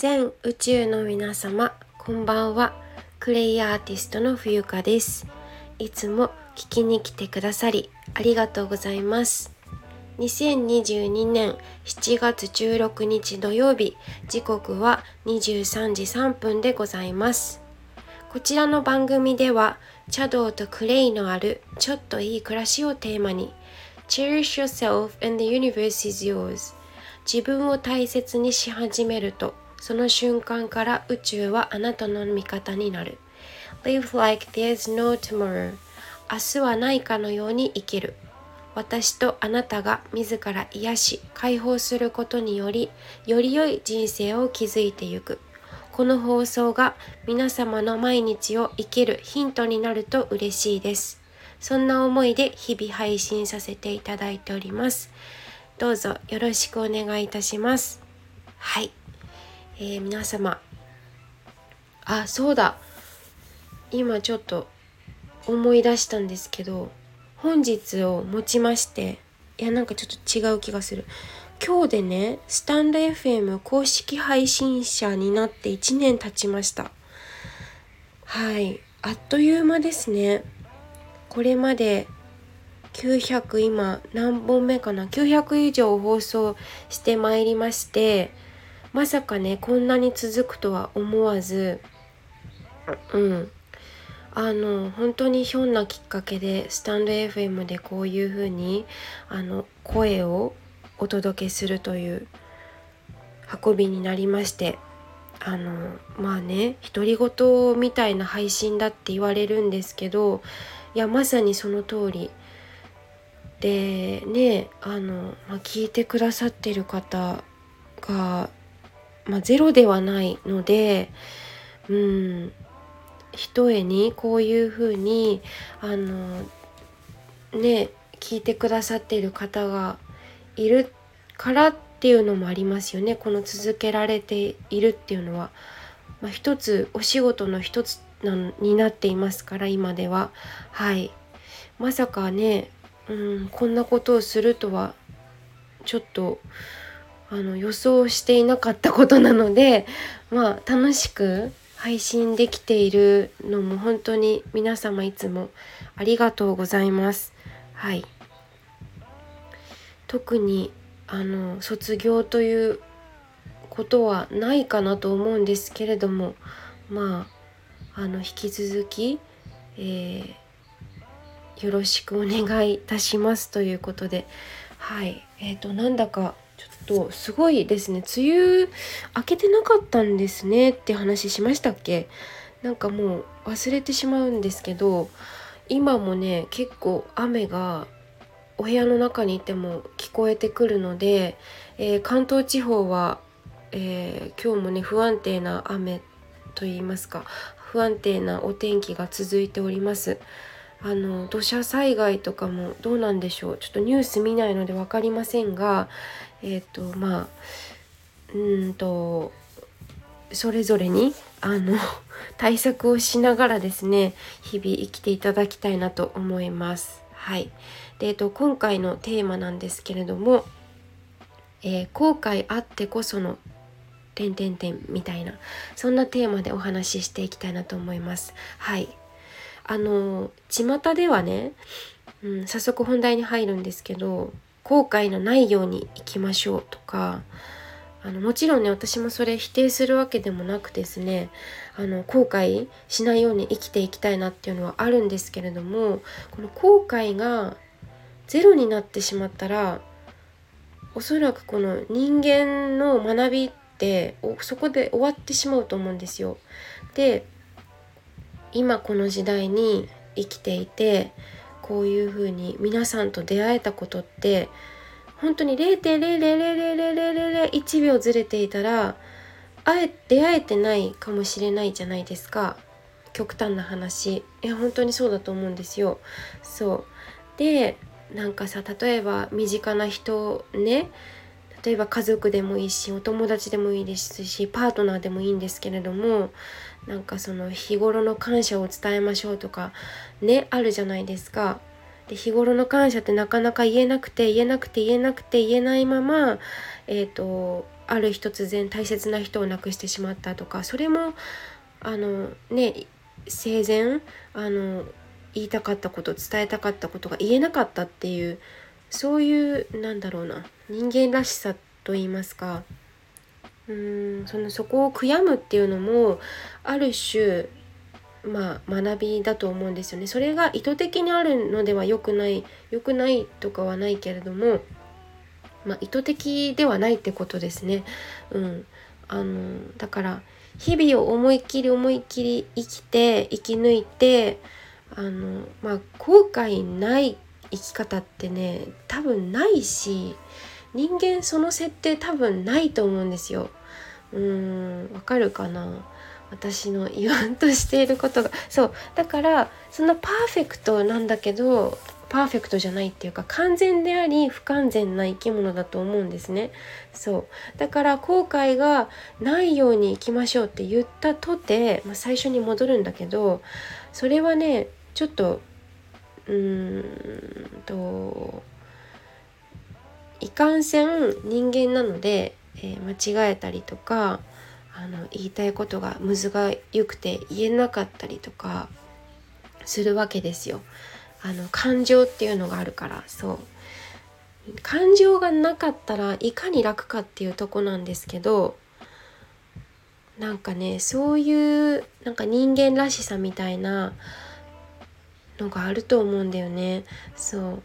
全宇宙の皆様こんばんは。クレイアーティストの冬香です。いつも聞きに来てくださりありがとうございます。2022年7月16日土曜日時刻は23時3分でございます。こちらの番組では茶道とクレイのあるちょっといい暮らしをテーマに Cherish yourself and the universe is yours 自分を大切にし始めるとその瞬間から宇宙はあなたの味方になる。Live like there's no tomorrow. 明日はないかのように生きる。私とあなたが自ら癒し、解放することにより、より良い人生を築いてゆく。この放送が皆様の毎日を生きるヒントになると嬉しいです。そんな思いで日々配信させていただいております。どうぞよろしくお願いいたします。はい。えー、皆様。あそうだ。今ちょっと思い出したんですけど本日をもちましていやなんかちょっと違う気がする。今日でねスタンド FM 公式配信者になって1年経ちました。はい。あっという間ですね。これまで900今何本目かな？900以上放送してまいりましてまさかねこんなに続くとは思わずうん。あの本当にひょんなきっかけでスタンド FM でこういう風にあに声をお届けするという運びになりましてあのまあね独り言みたいな配信だって言われるんですけどいやまさにその通り。でねあの、まあ、聞いてくださってる方がまあ、ゼロではないのでうんひとえにこういうふうにあのね聞いてくださっている方がいるからっていうのもありますよね。この続けられているっていうのは、まあ、一つお仕事の一つになっていますから今では。はい。まさかね、うん、こんなことをするとはちょっとあの予想していなかったことなのでまあ楽しく配信できているのも本当に皆様いつもありがとうございます。はい。特にあの卒業ということはないかなと思うんですけれどもまああの引き続き、えー、よろしくお願いいたしますということではいえーとなんだかちょっとすごいですね梅雨明けてなかったんですねって話しましたっけ？なんかもう忘れてしまうんですけど今もね結構雨がお部屋の中にいても聞こえてくるので、えー、関東地方は、えー、今日もね不安定な雨と言いますか不安定なお天気が続いております。あの土砂災害とかもどうなんでしょうちょっとニュース見ないので分かりませんがえっ、ー、とまあうんとそれぞれにあの 対策をしながらですね日々生きていただきたいなと思います。はい、で、えっと、今回のテーマなんですけれども、えー、後悔あってこその点点点みたいなそんなテーマでお話ししていきたいなと思います。はいあの巷ではね、うん、早速本題に入るんですけど後悔のないように生きましょうとかあのもちろんね私もそれ否定するわけでもなくですねあの後悔しないように生きていきたいなっていうのはあるんですけれどもこの後悔がゼロになってしまったらおそらくこの人間の学びってそこで終わってしまうと思うんですよ。で今この時代に生きていてこういうふうに皆さんと出会えたことって本当に0.0000001秒ずれていたらあえ出会えてないかもしれないじゃないですか。極端な話。いや本当にそうだと思うんですよ。そう。でなんかさ例えば身近な人ね例えば家族でもいいしお友達でもいいですしパートナーでもいいんですけれどもなんかその日頃の感謝を伝えましょうとかねあるじゃないですか。で日頃の感謝ってなかなか言えなくて言えなくて言えなくて言えないまま、えーと、ある日突然大切な人を亡くしてしまったとかそれもあのね生前あの言いたかったこと伝えたかったことが言えなかったっていうそういうなんだろうな人間らしさと言いますかうんそのそこを悔やむっていうのもある種まあ学びだと思うんですよね。それが意図的にあるのでは良くない良くないとかはないけれども、まあ、意図的ではないってことですね。うん、あのだから日々を思いっきり思いっきり生きて生き抜いてあのまあ後悔ない生き方ってね多分ないし人間その設定多分ないと思うんですよ。うんわかるかな？私の言わんとしていることが。そうだからそんなパーフェクトなんだけどパーフェクトじゃないっていうか完全であり不完全な生き物だと思うんですね。そうだから後悔がないように生きましょうって言ったとて、まあ、最初に戻るんだけどそれはねちょっとうーんといかんせん人間なので、えー、間違えたりとかあの言いたいことがむずがゆくて言えなかったりとかするわけですよ。あの感情っていうのがあるからそう。感情がなかったらいかに楽かっていうとこなんですけどなんかねそういうなんか人間らしさみたいなのがあると思うんだよね。そう。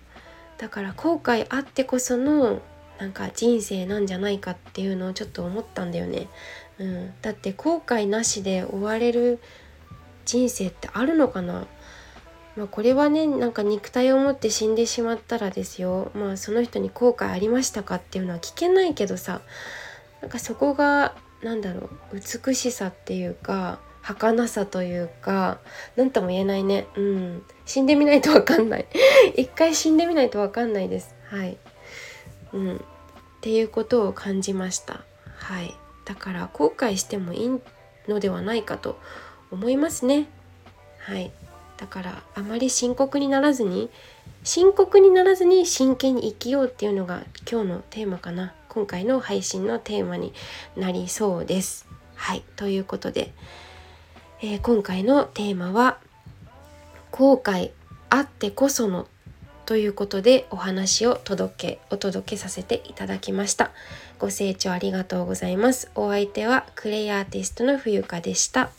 だから後悔あってこそのなんか人生なんじゃないかっていうのをちょっと思ったんだよね。うん、だって後悔なしで終われる人生ってあるのかな？まあ、これはねなんか肉体を持って死んでしまったらですよ。まあその人に後悔ありましたかっていうのは聞けないけどさ。なんかそこが何だろう美しさっていうか儚さというか何とも言えないね。うん。死んでみないと分かんない。一回死んでみないと分かんないです。はい。うん。っていうことを感じました。はい。だから後悔してもいいのではないかと思いますね。はい。だからあまり深刻にならずに深刻にならずに真剣に生きようっていうのが今日のテーマかな。今回の配信のテーマになりそうです。はい。ということで、えー、今回のテーマは後悔あってこそのということでお話を届けお届けさせていただきました。ご清聴ありがとうございます。お相手はクレイアーティストの冬香でした。